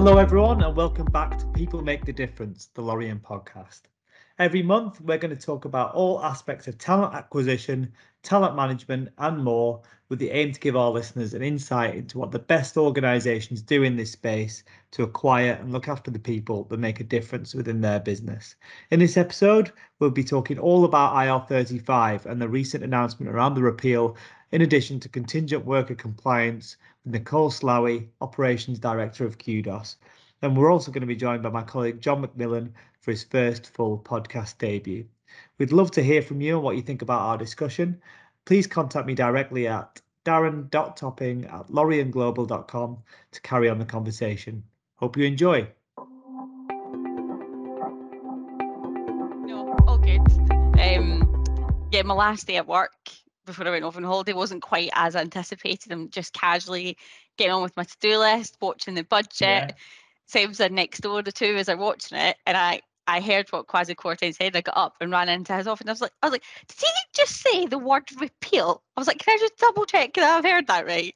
Hello, everyone, and welcome back to People Make the Difference, the Lorien podcast. Every month, we're going to talk about all aspects of talent acquisition, talent management, and more, with the aim to give our listeners an insight into what the best organisations do in this space to acquire and look after the people that make a difference within their business. In this episode, we'll be talking all about IR35 and the recent announcement around the repeal, in addition to contingent worker compliance with Nicole Slowey, Operations Director of Qdos. And we're also going to be joined by my colleague John McMillan for his first full podcast debut. We'd love to hear from you and what you think about our discussion. Please contact me directly at darren.topping at lorienglobal.com to carry on the conversation. Hope you enjoy. No, all good. Um, yeah, my last day at work before I went off on holiday wasn't quite as anticipated. I'm just casually getting on with my to-do list, watching the budget. Yeah. Sam's in next door the two as I'm watching it, and I I heard what Kwasi Kwarteng said. I got up and ran into his office. And I was like, I was like, did he just say the word repeal? I was like, can I just double check that I've heard that right?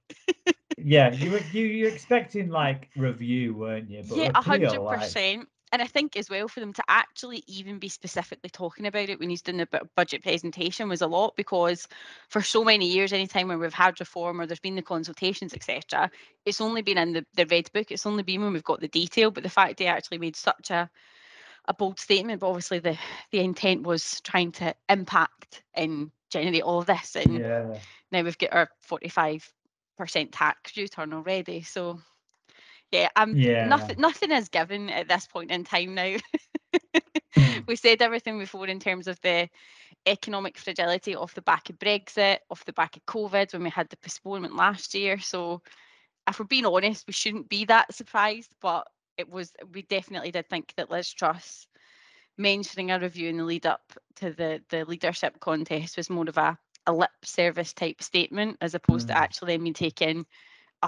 yeah, you were you you expecting like review, weren't you? But yeah, hundred percent and I think as well for them to actually even be specifically talking about it when he's doing the budget presentation was a lot because for so many years, anytime when we've had reform or there's been the consultations, etc., it's only been in the, the red book. It's only been when we've got the detail. But the fact they actually made such a a bold statement, but obviously the the intent was trying to impact and generate all of this. And yeah. now we've got our 45% tax return already. So yeah, um, yeah. Nothing, nothing is given at this point in time now. Hmm. we said everything before in terms of the economic fragility off the back of Brexit, off the back of COVID, when we had the postponement last year. So, if we're being honest, we shouldn't be that surprised. But it was, we definitely did think that Liz Truss mentioning a review in the lead up to the the leadership contest was more of a, a lip service type statement as opposed mm. to actually me taking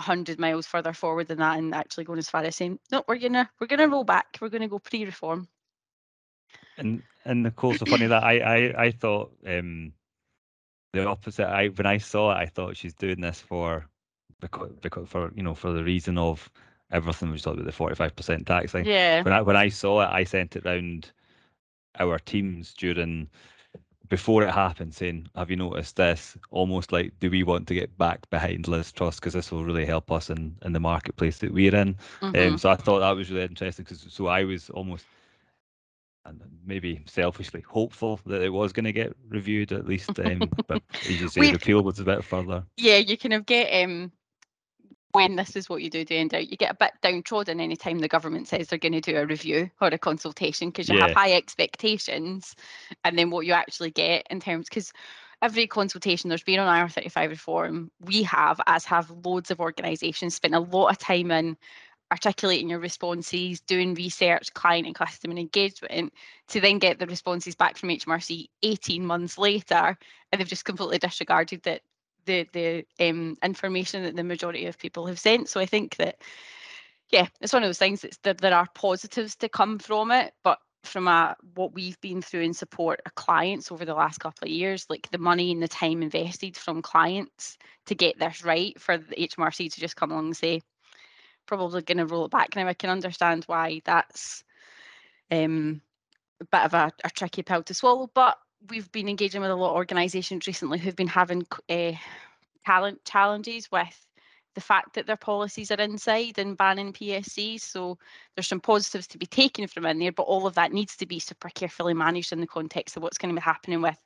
hundred miles further forward than that and actually going as far as saying, no, we're gonna we're gonna roll back. We're gonna go pre-reform. And and of course, so funny that I I I thought um the opposite. I when I saw it, I thought she's doing this for because because for you know for the reason of everything we talked about the forty five percent tax thing. Yeah. When I when I saw it, I sent it round our teams during before it happened saying, Have you noticed this? Almost like, do we want to get back behind Liz Truss? Because this will really help us in, in the marketplace that we're in. Mm-hmm. Um, so I thought that was really interesting because so I was almost and maybe selfishly hopeful that it was going to get reviewed at least. Um, but as you say, the appeal was a bit further. Yeah, you kind of get um, when this is what you do day out, you get a bit downtrodden anytime the government says they're going to do a review or a consultation because you yeah. have high expectations, and then what you actually get in terms because every consultation there's been on IR35 reform, we have, as have loads of organisations, spent a lot of time in articulating your responses, doing research, client and customer engagement, to then get the responses back from HMRC 18 months later, and they've just completely disregarded that the the um, information that the majority of people have sent. So I think that yeah, it's one of those things. That there are positives to come from it, but from a what we've been through in support of clients over the last couple of years, like the money and the time invested from clients to get this right, for the HMRC to just come along and say probably going to roll it back. Now I can understand why that's um, a bit of a, a tricky pill to swallow, but we've been engaging with a lot of organisations recently who've been having uh, talent challenges with the fact that their policies are inside and banning PSCs. So there's some positives to be taken from in there, but all of that needs to be super carefully managed in the context of what's going to be happening with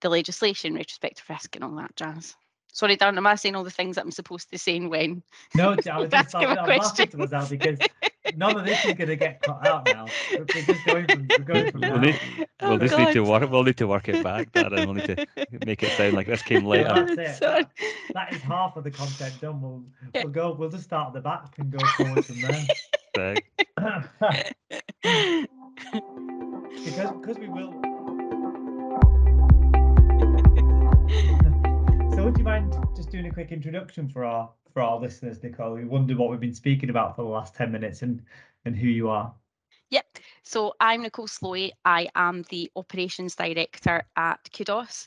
the legislation, retrospective risk, and all that jazz. Sorry, Darren, am I saying all the things that I'm supposed to say and when? No, I was just laughing myself because none of this is going to get cut out now. We're just going from, we're going from we'll, need, oh, we'll just need to work. We'll need to work it back, Darren. We'll need to make it sound like this came later. That, that is half of the content done. We'll we'll go. We'll just start at the back and go forward from there. because because we will. So would you mind just doing a quick introduction for our for our listeners, Nicole, who wonder what we've been speaking about for the last 10 minutes and and who you are? Yep. So I'm Nicole Slowey. I am the operations director at Qdos.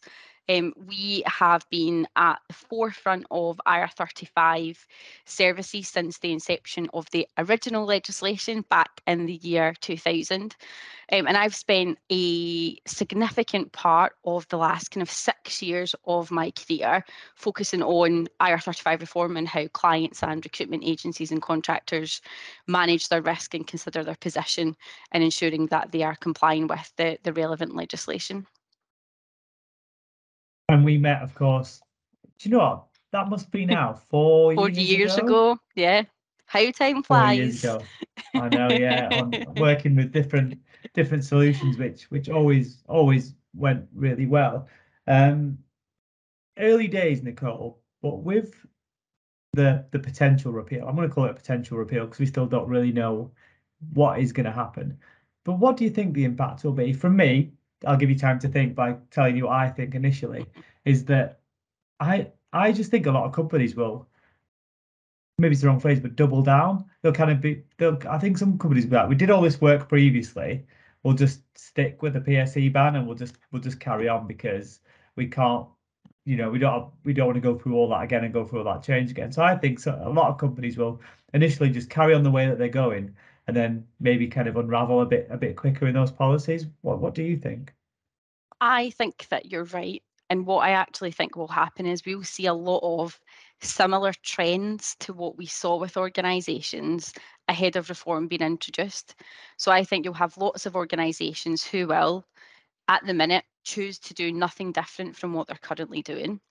Um, we have been at the forefront of IR35 services since the inception of the original legislation back in the year 2000. Um, and I've spent a significant part of the last kind of six years of my career focusing on IR35 reform and how clients and recruitment agencies and contractors manage their risk and consider their position and ensuring that they are complying with the, the relevant legislation when we met, of course. Do you know what? That must be now four, four years, years ago. ago. Yeah, how time flies. I know. Yeah, on working with different different solutions, which which always always went really well. Um, early days, Nicole, but with the the potential repeal, I'm going to call it a potential repeal because we still don't really know what is going to happen. But what do you think the impact will be? From me, I'll give you time to think by telling you what I think initially is that I I just think a lot of companies will maybe it's the wrong phrase, but double down. They'll kind of be they'll I think some companies will be like, we did all this work previously, we'll just stick with the PSC ban and we'll just we'll just carry on because we can't you know we don't we don't want to go through all that again and go through all that change again. So I think so, a lot of companies will initially just carry on the way that they're going and then maybe kind of unravel a bit a bit quicker in those policies. What what do you think? I think that you're right. And what I actually think will happen is we'll see a lot of similar trends to what we saw with organisations ahead of reform being introduced. So I think you'll have lots of organisations who will, at the minute, choose to do nothing different from what they're currently doing.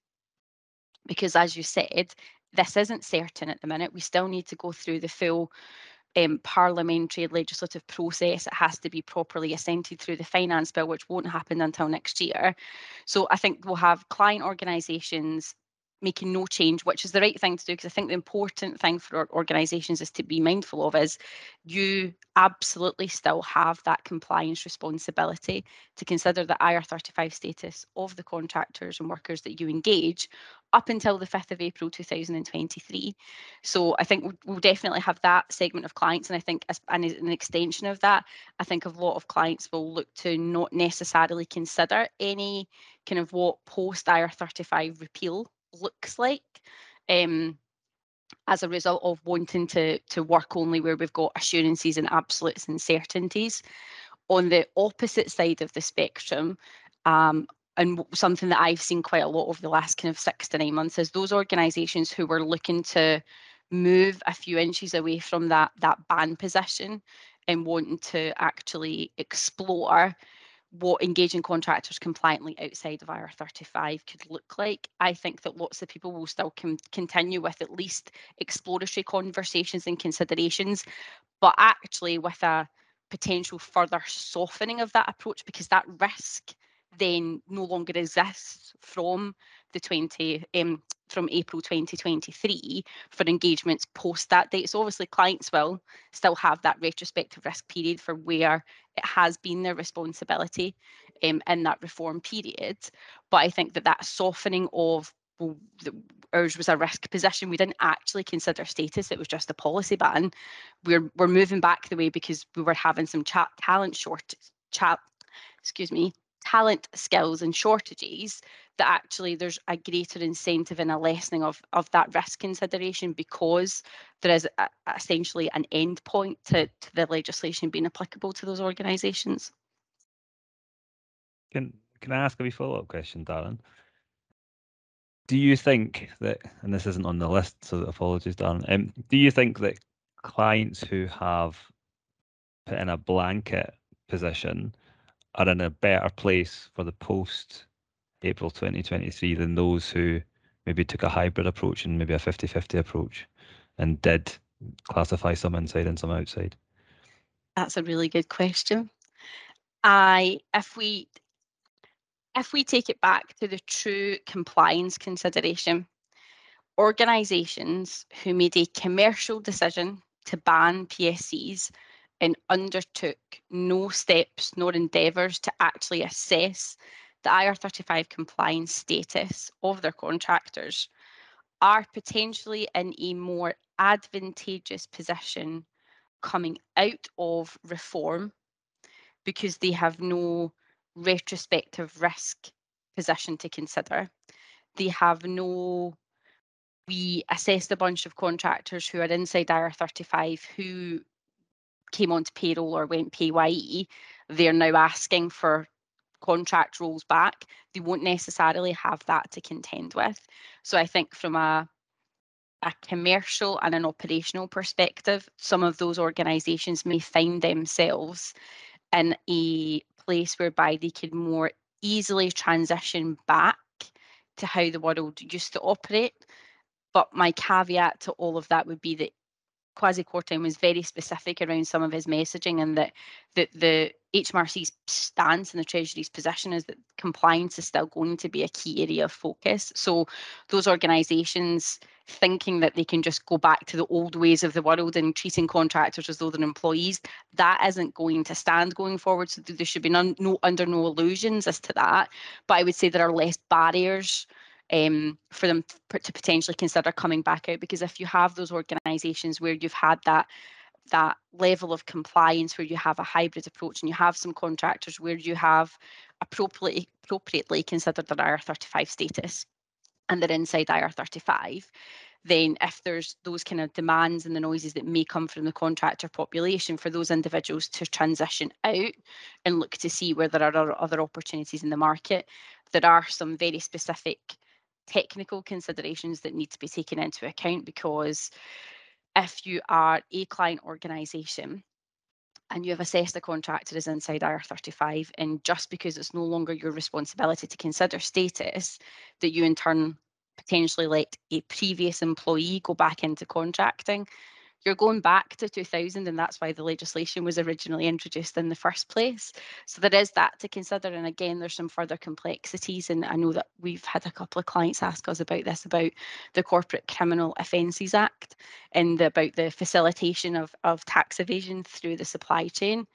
Because as you said, this isn't certain at the minute. We still need to go through the full um, parliamentary legislative process. It has to be properly assented through the finance bill, which won't happen until next year. So I think we'll have client organisations making no change, which is the right thing to do. Because I think the important thing for organisations is to be mindful of is you absolutely still have that compliance responsibility to consider the IR35 status of the contractors and workers that you engage up until the 5th of April 2023. So I think we'll definitely have that segment of clients. And I think as an, an extension of that, I think a lot of clients will look to not necessarily consider any kind of what post IR35 repeal looks like. Um, as a result of wanting to to work only where we've got assurances and absolutes and certainties. On the opposite side of the spectrum, um, and something that I've seen quite a lot over the last kind of six to nine months is those organisations who were looking to move a few inches away from that that ban position and wanting to actually explore what engaging contractors compliantly outside of IR35 could look like. I think that lots of people will still com- continue with at least exploratory conversations and considerations, but actually with a potential further softening of that approach because that risk then no longer exists from the 20 um, from April 2023 for engagements post that date. So obviously clients will still have that retrospective risk period for where it has been their responsibility um, in that reform period. But I think that that softening of well, the, ours was a risk position. We didn't actually consider status. It was just a policy ban. We're we're moving back the way because we were having some chat talent short chat excuse me talent skills and shortages that actually there's a greater incentive and a lessening of, of that risk consideration because there is a, essentially an end point to, to the legislation being applicable to those organisations. Can can I ask a wee follow-up question, Darren? Do you think that, and this isn't on the list, so apologies, Darren. Um, do you think that clients who have put in a blanket position are in a better place for the post April 2023 than those who maybe took a hybrid approach and maybe a 50 50 approach and did classify some inside and some outside? That's a really good question. I if we if we take it back to the true compliance consideration, organisations who made a commercial decision to ban PSCs and undertook no steps nor endeavours to actually assess the IR35 compliance status of their contractors are potentially in a more advantageous position coming out of reform because they have no retrospective risk position to consider. They have no we assessed a bunch of contractors who are inside IR35 who came onto payroll or went PAYE. They're now asking for contract rolls back. They won't necessarily have that to contend with. So I think from a a commercial and an operational perspective, some of those organisations may find themselves in a place whereby they could more easily transition back to how the world used to operate. But my caveat to all of that would be that Kwasi Kwarteng was very specific around some of his messaging and that the, the HMRC's stance and the Treasury's position is that compliance is still going to be a key area of focus. So those organisations thinking that they can just go back to the old ways of the world and treating contractors as though they're employees, that isn't going to stand going forward. So there should be none, no under no illusions as to that. But I would say there are less barriers um, for them to potentially consider coming back out because if you have those organisations where you've had that that level of compliance where you have a hybrid approach and you have some contractors where you have appropriately appropriately considered their IR35 status and they're inside IR35, then if there's those kind of demands and the noises that may come from the contractor population for those individuals to transition out and look to see where there are other opportunities in the market, there are some very specific technical considerations that need to be taken into account because if you are a client organisation and you have assessed a contractor as inside IR35, and just because it's no longer your responsibility to consider status, that you in turn potentially let a previous employee go back into contracting, you're going back to 2000 and that's why the legislation was originally introduced in the first place. So there is that to consider and again there's some further complexities and i know that we've had a couple of clients ask us about this about the corporate criminal offences act and about the facilitation of, of tax evasion through the supply chain.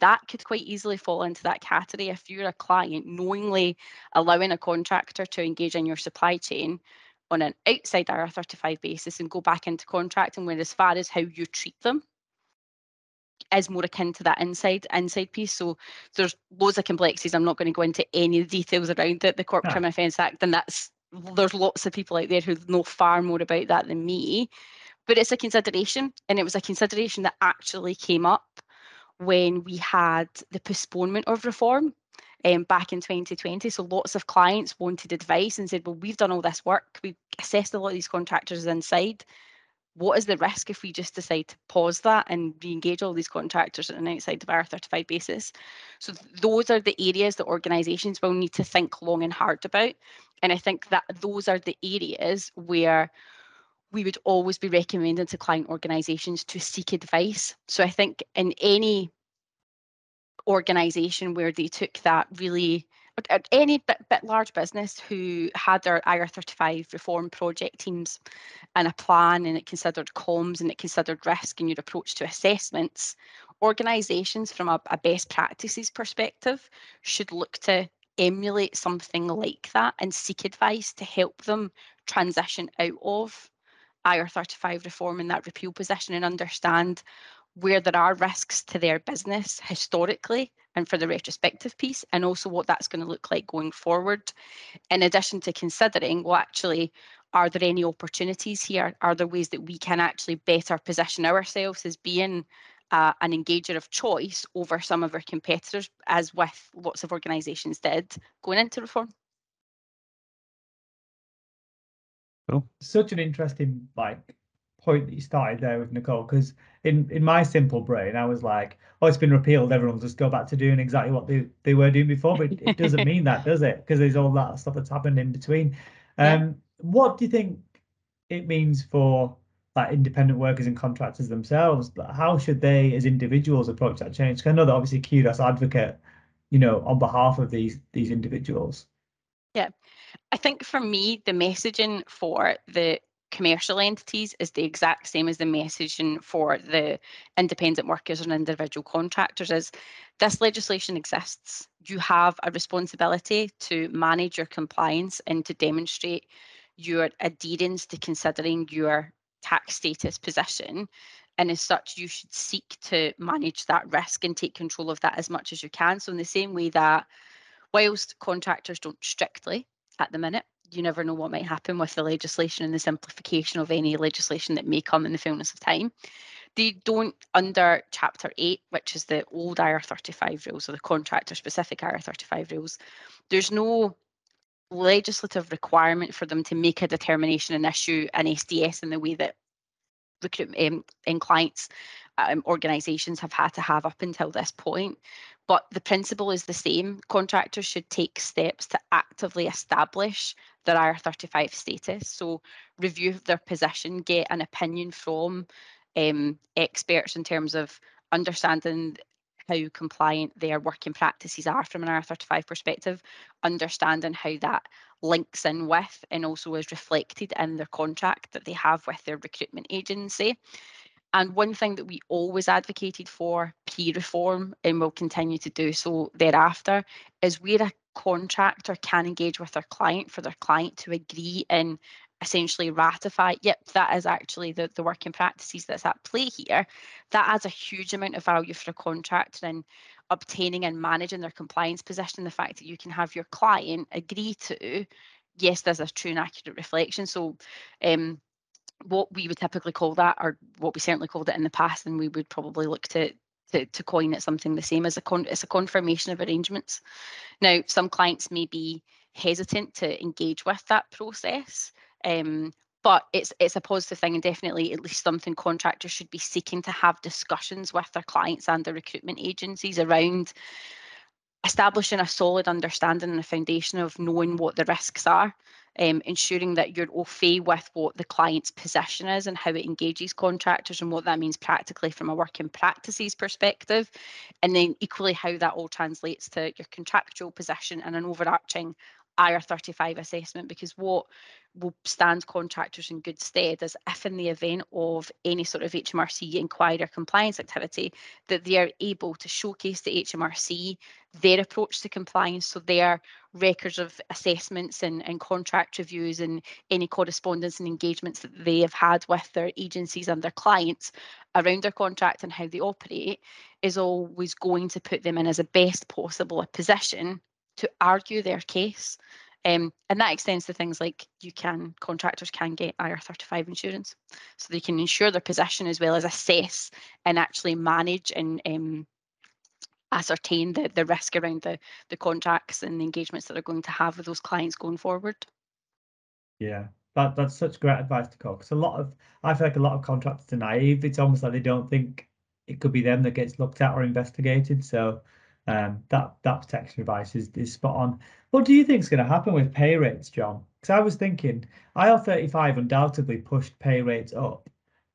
That could quite easily fall into that category if you're a client knowingly allowing a contractor to engage in your supply chain on an outside IR35 basis and go back into contracting, where as far as how you treat them is more akin to that inside inside piece. So there's loads of complexities. I'm not going to go into any details around it, the Corp no. Criminal Offence Act, and that's there's lots of people out there who know far more about that than me. But it's a consideration, and it was a consideration that actually came up when we had the postponement of reform um, back in 2020. So lots of clients wanted advice and said, well, we've done all this work. We've assessed a lot of these contractors inside. What is the risk if we just decide to pause that and re-engage all these contractors on an outside of IR35 basis? So those are the areas that organisations will need to think long and hard about. And I think that those are the areas where we would always be recommending to client organisations to seek advice. So I think in any organisation where they took that really uh, uh, any bit, bit large business who had their IR35 reform project teams and a plan and it considered comms and it considered risk and your approach to assessments, organisations from a, a best practices perspective should look to emulate something like that and seek advice to help them transition out of IR35 reform in that repeal position and understand where there are risks to their business historically and for the retrospective piece, and also what that's going to look like going forward. In addition to considering, well, actually, are there any opportunities here? Are there ways that we can actually better position ourselves as being uh, an engager of choice over some of our competitors, as with lots of organisations did going into reform? Cool. Such an interesting like point that you started there with Nicole, because in in my simple brain, I was like, oh, it's been repealed. Everyone will just go back to doing exactly what they, they were doing before. But it, doesn't mean that, does it? Because there's all that stuff that's happened in between. Um, yeah. What do you think it means for like independent workers and contractors themselves? But How should they, as individuals, approach that change? Because I know that obviously QDOS advocate, you know, on behalf of these these individuals. Yeah, I think for me, the messaging for the commercial entities is the exact same as the messaging for the independent workers and individual contractors is this legislation exists. You have a responsibility to manage your compliance and to demonstrate your adherence to considering your tax status position. And as such you should seek to manage that risk and take control of that as much as you can. So in the same way that whilst contractors don't strictly at the minute, you never know what might happen with the legislation and the simplification of any legislation that may come in the fullness of time. They don't, under Chapter 8, which is the old IR35 rules or the contractor specific IR35 rules, there's no legislative requirement for them to make a determination and issue an SDS in the way that recruitment um, clients um, organisations have had to have up until this point. But the principle is the same. Contractors should take steps to actively establish their IR35 status. So review their position, get an opinion from um, experts in terms of understanding how compliant their working practices are from an IR35 perspective, understanding how that links in with and also is reflected in their contract that they have with their recruitment agency. And one thing that we always advocated for pre reform and will continue to do so thereafter is where a contractor can engage with their client for their client to agree and essentially ratify, yep, that is actually the, the working practices that's at play here. That adds a huge amount of value for a contractor in obtaining and managing their compliance position. The fact that you can have your client agree to, yes, there's a true and accurate reflection. So um, what we would typically call that, or what we certainly called it in the past, and we would probably look to to, to coin it something the same as a con it's a confirmation of arrangements. Now, some clients may be hesitant to engage with that process, um, but it's it's a positive thing and definitely at least something contractors should be seeking to have discussions with their clients and their recruitment agencies around establishing a solid understanding and a foundation of knowing what the risks are um, ensuring that you're au fait with what the client's position is and how it engages contractors and what that means practically from a working practices perspective. And then equally how that all translates to your contractual position and an overarching IR35 assessment because what will stand contractors in good stead as if in the event of any sort of HMRC inquiry or compliance activity that they are able to showcase to HMRC their approach to compliance so their records of assessments and, and contract reviews and any correspondence and engagements that they have had with their agencies and their clients around their contract and how they operate is always going to put them in as a best possible position to argue their case. Um, and that extends to things like you can contractors can get IR35 insurance, so they can ensure their position as well as assess and actually manage and um, ascertain the, the risk around the the contracts and the engagements that they're going to have with those clients going forward. Yeah, that that's such great advice to call because a lot of I feel like a lot of contractors are naive. It's almost like they don't think it could be them that gets looked at or investigated. So um, that that protection advice is, is spot on. What do you think is going to happen with pay rates, John? Because I was thinking IR35 undoubtedly pushed pay rates up,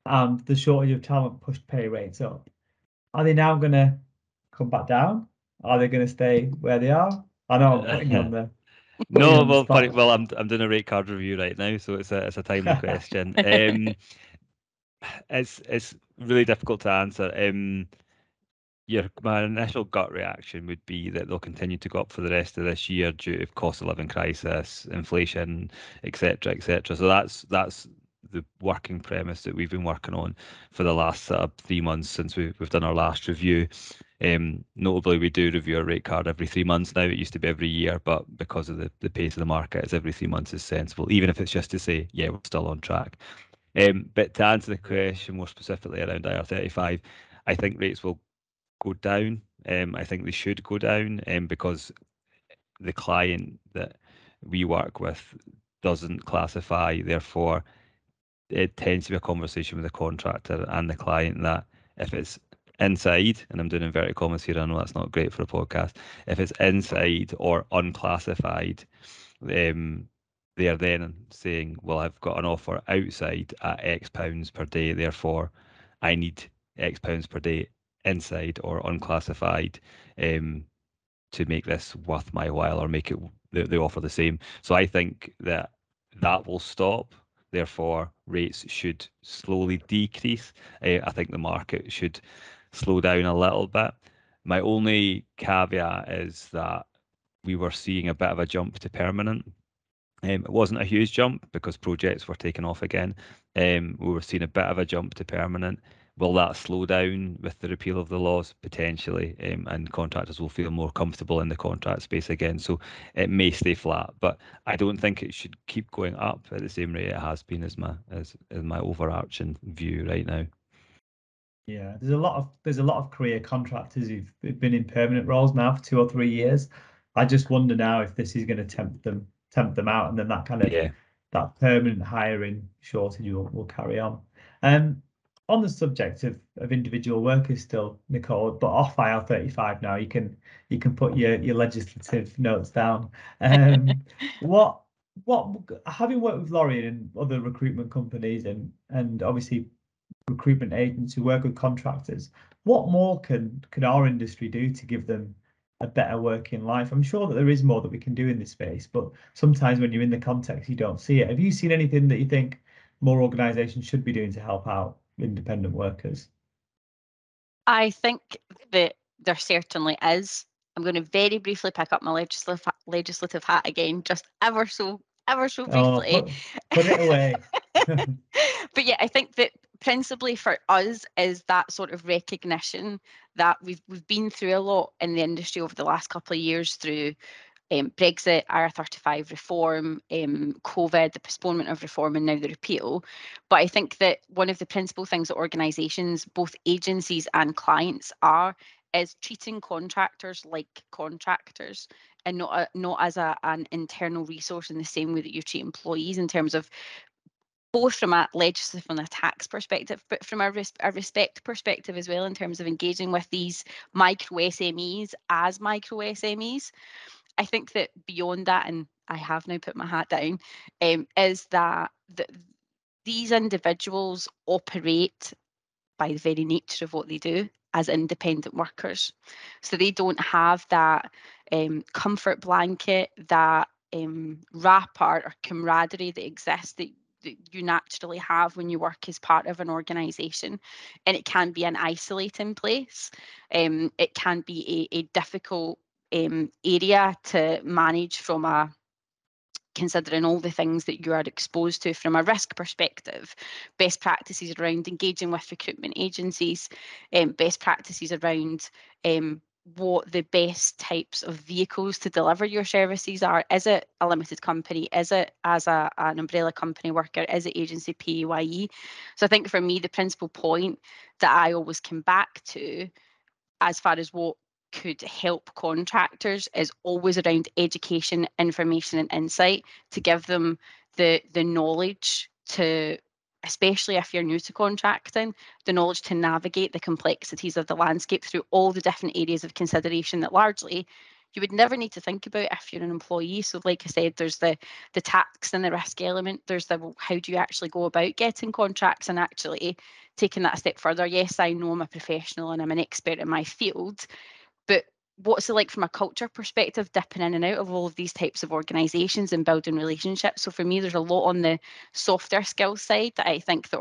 and the shortage of talent pushed pay rates up. Are they now going to come back down? Are they going to stay where they are? I know I'm putting on the. No, well, funny, well, I'm I'm doing a rate card review right now, so it's a it's a timely question. Um, it's it's really difficult to answer. Um, your my initial gut reaction would be that they'll continue to go up for the rest of this year due to cost of living crisis, inflation, etc., etc. So that's that's the working premise that we've been working on for the last uh, three months since we, we've done our last review. Um, notably, we do review our rate card every three months now. It used to be every year, but because of the, the pace of the market, it's every three months is sensible, even if it's just to say, yeah, we're still on track. Um, but to answer the question more specifically around IR35, I think rates will go down. Um, I think they should go down um, because the client that we work with doesn't classify. Therefore, it tends to be a conversation with the contractor and the client that if it's inside, and I'm doing inverted commas here, I know that's not great for a podcast. If it's inside or unclassified, um, they are then saying, "Well, I've got an offer outside at X pounds per day, therefore I need X pounds per day inside or unclassified um, to make this worth my while or make it the, offer the same. So I think that that will stop. Therefore, rates should slowly decrease. Uh, I think the market should slow down a little bit. My only caveat is that we were seeing a bit of a jump to permanent. Um, it wasn't a huge jump because projects were taken off again. Um, we were seeing a bit of a jump to permanent will that slow down with the repeal of the laws potentially, um, and contractors will feel more comfortable in the contract space again. So it may stay flat, but I don't think it should keep going up at the same rate it has been. As my as, as my overarching view right now. Yeah, there's a lot of there's a lot of career contractors who've been in permanent roles now for two or three years. I just wonder now if this is going to tempt them tempt them out, and then that kind of yeah. that permanent hiring shortage will, will carry on. Um, on the subject of, of individual workers still, Nicole, but off IR35 now, you can you can put your, your legislative notes down. Um, what what having worked with Lorien and other recruitment companies and and obviously recruitment agents who work with contractors, what more can can our industry do to give them a better working life? I'm sure that there is more that we can do in this space, but sometimes when you're in the context, you don't see it. Have you seen anything that you think more organisations should be doing to help out Mm. independent workers? I think that there certainly is. I'm going to very briefly pick up my legislative legislative hat again, just ever so ever so oh, briefly. Oh, put, put it away. but yeah, I think that principally for us is that sort of recognition that we've we've been through a lot in the industry over the last couple of years through um, Brexit, IR35 reform, um, COVID, the postponement of reform, and now the repeal. But I think that one of the principal things that organisations, both agencies and clients, are is treating contractors like contractors and not a, not as a, an internal resource in the same way that you treat employees in terms of both from a legislative and a tax perspective, but from a, res- a respect perspective as well, in terms of engaging with these micro SMEs as micro SMEs. I think that beyond that, and I have now put my hat down, um, is that the, these individuals operate by the very nature of what they do as independent workers. So they don't have that um, comfort blanket, that um, wrapper or camaraderie that exists that that you naturally have when you work as part of an organization and it can be an isolating place um, it can be a, a difficult um, area to manage from a considering all the things that you are exposed to from a risk perspective, best practices around engaging with recruitment agencies, um, best practices around um, what the best types of vehicles to deliver your services are. Is it a limited company? Is it as a, an umbrella company worker? Is it agency PAYE? So I think for me, the principal point that I always come back to as far as what could help contractors is always around education, information and insight to give them the the knowledge to especially if you're new to contracting, the knowledge to navigate the complexities of the landscape through all the different areas of consideration that largely you would never need to think about if you're an employee. So, like I said, there's the the tax and the risk element. There's the how do you actually go about getting contracts and actually taking that step further. Yes, I know I'm a professional and I'm an expert in my field, but what's it like from a culture perspective dipping in and out of all of these types of organizations and building relationships? So for me there's a lot on the softer skill side that i think the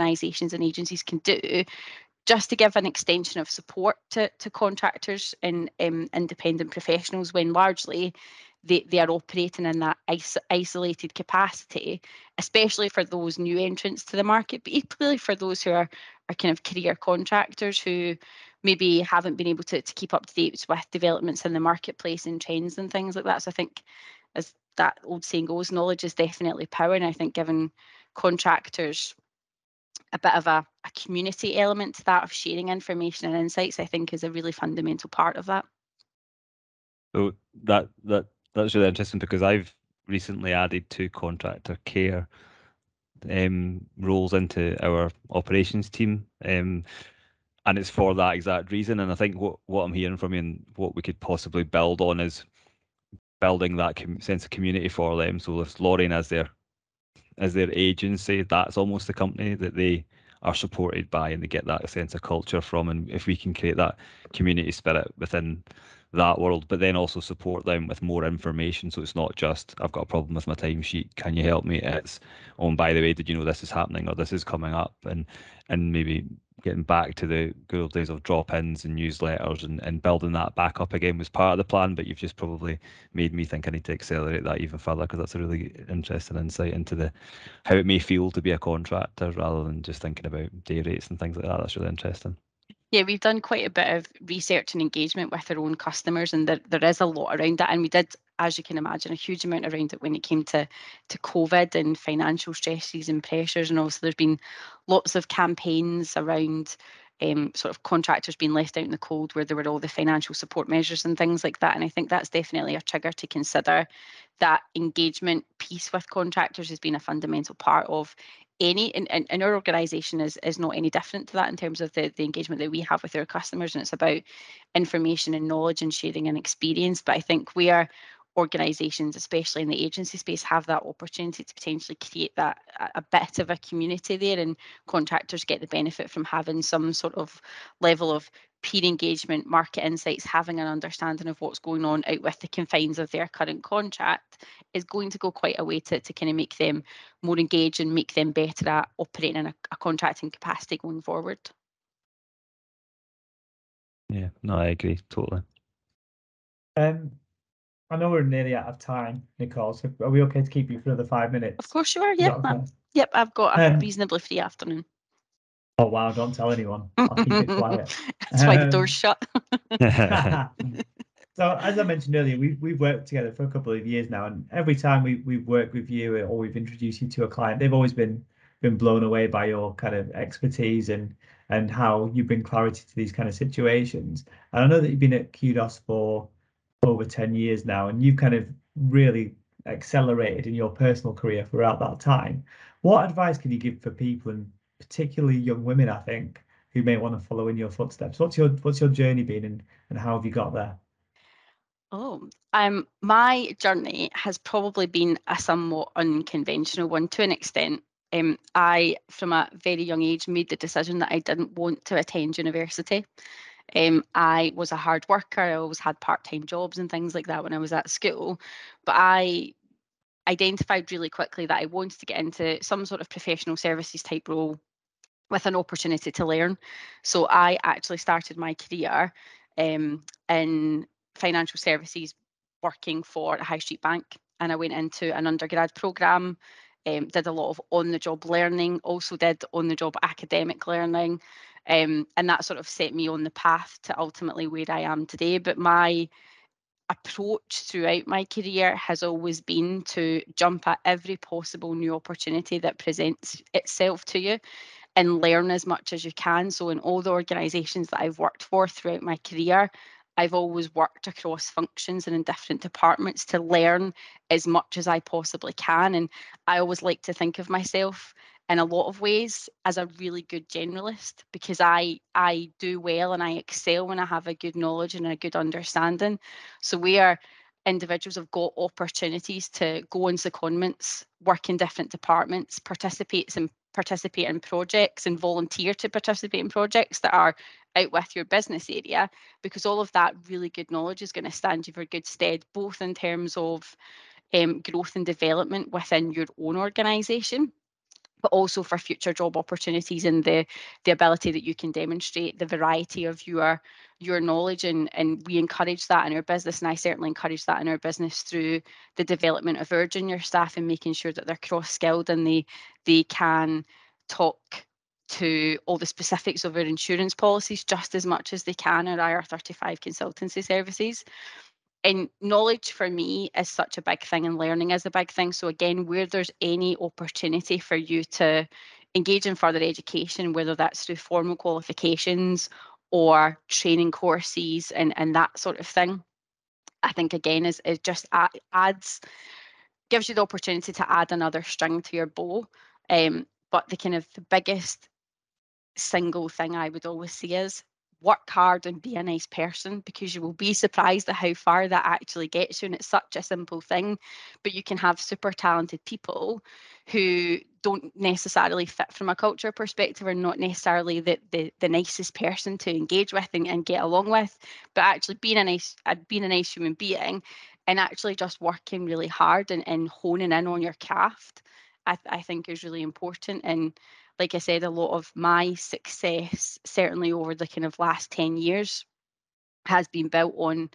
organisations and agencies can do just to give an extension of support to, to contractors and um, independent professionals when largely they, they are operating in that is, isolated capacity, especially for those new entrants to the market, but equally for those who are, are kind of career contractors who maybe haven't been able to, to keep up to date with developments in the marketplace and trends and things like that. So I think as that old saying goes, knowledge is definitely power. And I think giving contractors a bit of a, a community element to that of sharing information and insights, I think is a really fundamental part of that. So that that that's really interesting because I've recently added two contractor care um, roles into our operations team. Um, and it's for that exact reason. And I think what, what I'm hearing from you and what we could possibly build on is building that com- sense of community for them. So if Lorien as their as their agency, that's almost the company that they are supported by and they get that sense of culture from. And if we can create that community spirit within that world, but then also support them with more information. So it's not just I've got a problem with my timesheet. Can you help me? It's oh, and by the way, did you know this is happening or this is coming up? And and maybe getting back to the good old days of drop-ins and newsletters and, and building that back up again was part of the plan. But you've just probably made me think I need to accelerate that even further because that's a really interesting insight into the how it may feel to be a contractor rather than just thinking about day rates and things like that. That's really interesting. Yeah, we've done quite a bit of research and engagement with our own customers, and there, there is a lot around that. And we did, as you can imagine, a huge amount around it when it came to, to COVID and financial stresses and pressures. And also, there's been lots of campaigns around um, sort of contractors being left out in the cold where there were all the financial support measures and things like that. And I think that's definitely a trigger to consider that engagement piece with contractors has been a fundamental part of any and, and, our organization is is not any different to that in terms of the, the engagement that we have with our customers and it's about information and knowledge and sharing and experience. But i think we are organisations, especially in the agency space, have that opportunity to potentially create that a bit of a community there, and contractors get the benefit from having some sort of level of peer engagement, market insights, having an understanding of what's going on out with the confines of their current contract is going to go quite a way to, to kind of make them more engaged and make them better at operating in a, a contracting capacity going forward. Yeah, no, I agree totally. Um, I know we're nearly out of time, Nicole. So are we okay to keep you for another five minutes? Of course you are. Yep. Okay? Yep. I've got a um, reasonably free afternoon. Oh wow! Don't tell anyone. I'll keep it quiet. That's um, why the door's um, shut. so as I mentioned earlier, we've we've worked together for a couple of years now, and every time we we've worked with you or we've introduced you to a client, they've always been been blown away by your kind of expertise and and how you bring clarity to these kind of situations. And I know that you've been at Qdos for over 10 years now, and you've kind of really accelerated in your personal career throughout that time. What advice can you give for people, and particularly young women, I think, who may want to follow in your footsteps? What's your what's your journey been, and, and how have you got there? Oh, um, my journey has probably been a somewhat unconventional one to an extent. Um, I, from a very young age, made the decision that I didn't want to attend university. Um, I was a hard worker. I always had part-time jobs and things like that when I was at school. But I identified really quickly that I wanted to get into some sort of professional services type role with an opportunity to learn. So I actually started my career um, in financial services working for a high street bank and I went into an undergrad program um, did a lot of on the job learning, also did on the job academic learning. Um, and that sort of set me on the path to ultimately where I am today. But my approach throughout my career has always been to jump at every possible new opportunity that presents itself to you and learn as much as you can. So, in all the organisations that I've worked for throughout my career, I've always worked across functions and in different departments to learn as much as I possibly can. And I always like to think of myself in a lot of ways as a really good generalist because I I do well and I excel when I have a good knowledge and a good understanding. So we are individuals have got opportunities to go on secondments, work in different departments, participate in participate in projects and volunteer to participate in projects that are out with your business area because all of that really good knowledge is going to stand you for good stead both in terms of um, growth and development within your own organisation but also for future job opportunities and the the ability that you can demonstrate the variety of your your knowledge and and we encourage that in our business and I certainly encourage that in our business through the development of our junior staff and making sure that they're cross skilled and they they can talk to all the specifics of our insurance policies just as much as they can our IR35 consultancy services. And knowledge for me is such a big thing and learning is a big thing. So again where there's any opportunity for you to engage in further education whether that's through formal qualifications or training courses and and that sort of thing i think again is, is just adds gives you the opportunity to add another string to your bow um, but the kind of the biggest single thing i would always see is work hard and be a nice person because you will be surprised at how far that actually gets you. And it's such a simple thing, but you can have super talented people who don't necessarily fit from a culture perspective or not necessarily the, the, the nicest person to engage with and, and get along with, but actually being a nice uh, being a nice human being and actually just working really hard and, and honing in on your craft, I, I think is really important. And like I said, a lot of my success, certainly over the kind of last 10 years, has been built on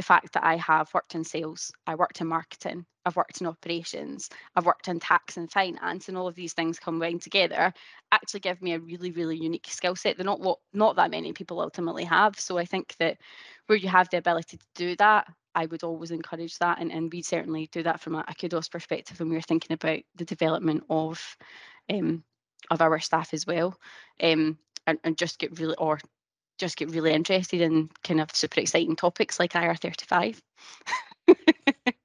the fact that I have worked in sales, I worked in marketing, I've worked in operations, I've worked in tax and finance, and all of these things combined together actually give me a really, really unique skill set that not what not that many people ultimately have. So I think that where you have the ability to do that, I would always encourage that, and, and we certainly do that from a, a Qdos perspective when we are thinking about the development of um, of our staff as well, um, and, and just get really or just get really interested in kind of super exciting topics like IR35.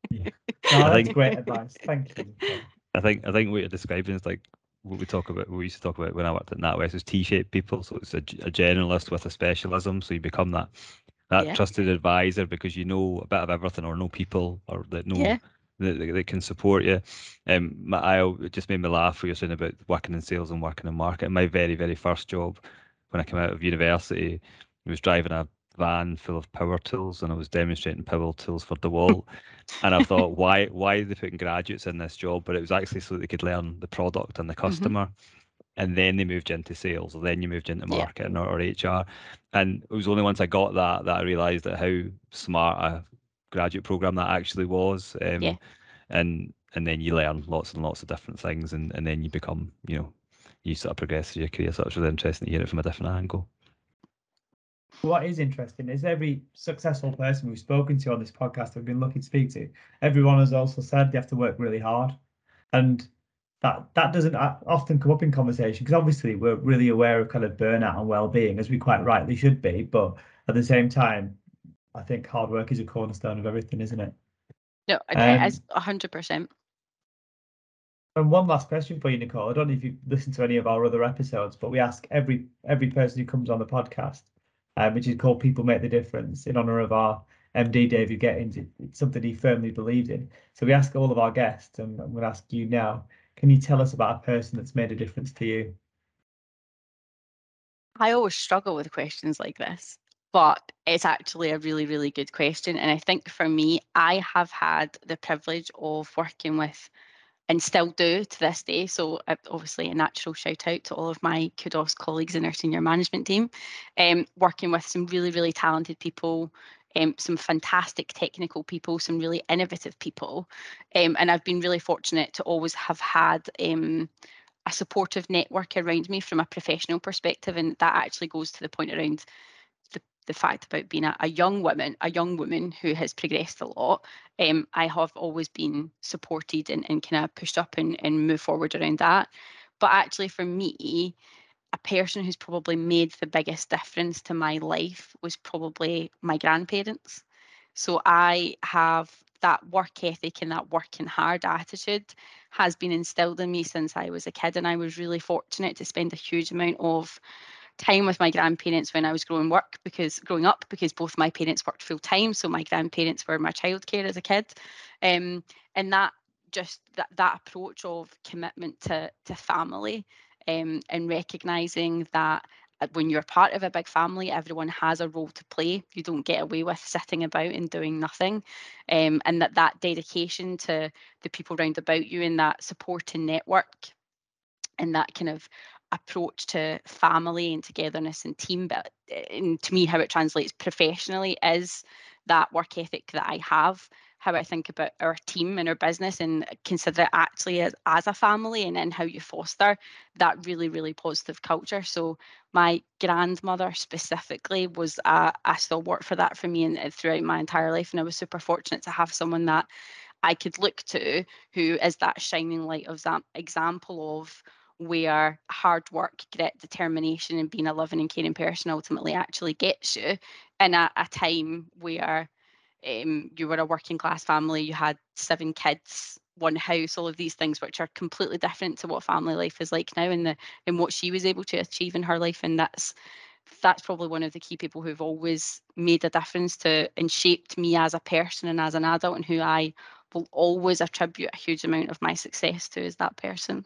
yeah. No, that's great advice. Thank you. I think I think what you're describing is like what we talk about. What we used to talk about when I worked at NatWest is T-shaped people. So it's a, a generalist with a specialism. So you become that that yeah. trusted advisor because you know a bit of everything or know people or that know yeah that, that can support you. Um, my, I just made me laugh when you're saying about working in sales and working in marketing. My very, very first job when I came out of university I was driving a van full of power tools and I was demonstrating power tools for the wall. and I thought, why why are they putting graduates in this job? But it was actually so they could learn the product and the mm-hmm. customer. Mm-hmm. And then they moved into sales, or then you moved into marketing yeah. or, or HR. And it was only once I got that that I realized that how smart a graduate program that actually was. Um, yeah. And and then you learn lots and lots of different things, and, and then you become, you know, you sort of progress through your career. So it's really interesting to hear it from a different angle. What is interesting is every successful person we've spoken to on this podcast, we've been lucky to speak to, everyone has also said they have to work really hard, and that that doesn't uh, often come up in conversation because obviously we're really aware of kind of burnout and well-being as we quite rightly should be, but at the same time, I think hard work is a cornerstone of everything, isn't it? No, as um, a hundred percent. And one last question for you, Nicole. I don't know if you've listened to any of our other episodes, but we ask every every person who comes on the podcast, um, which is called "People Make the Difference," in honor of our MD David Gettins. It's something he firmly believed in. So we ask all of our guests, and I'm going to ask you now. Can you tell us about a person that's made a difference to you? I always struggle with questions like this but it's actually a really, really good question. And I think for me, I have had the privilege of working with and still do to this day. So uh, obviously a natural shout out to all of my Qdos colleagues in our senior management team, um, working with some really, really talented people, um, some fantastic technical people, some really innovative people. Um, and I've been really fortunate to always have had um, a supportive network around me from a professional perspective. And that actually goes to the point around the fact about being a, a, young woman, a young woman who has progressed a lot, um, I have always been supported and, and kind of pushed up and, and move forward around that. But actually, for me, a person who's probably made the biggest difference to my life was probably my grandparents. So I have that work ethic and that working hard attitude has been instilled in me since I was a kid. And I was really fortunate to spend a huge amount of time with my grandparents when I was growing work because growing up because both my parents worked full time, so my grandparents were my childcare as a kid, um, and that just that that approach of commitment to to family um, and recognizing that uh, when you're part of a big family, everyone has a role to play. You don't get away with sitting about and doing nothing. Um, and that that dedication to the people around about you and that supporting network and that kind of approach to family and togetherness and team but and to me how it translates professionally is that work ethic that i have how I think about our team and our business and consider it actually as, as a family and then how you foster that really, really positive culture. So my grandmother specifically was a, a stalwart for that for me and, and throughout my entire life. And I was super fortunate to have someone that I could look to who is that shining light of that example of where hard work, grit, determination, and being a loving and caring person ultimately actually gets you in a, a time where um, you were a working class family, you had seven kids, one house, all of these things which are completely different to what family life is like now and the and what she was able to achieve in her life. And that's that's probably one of the key people who've always made a difference to and shaped me as a person and as an adult and who I will always attribute a huge amount of my success to is that person.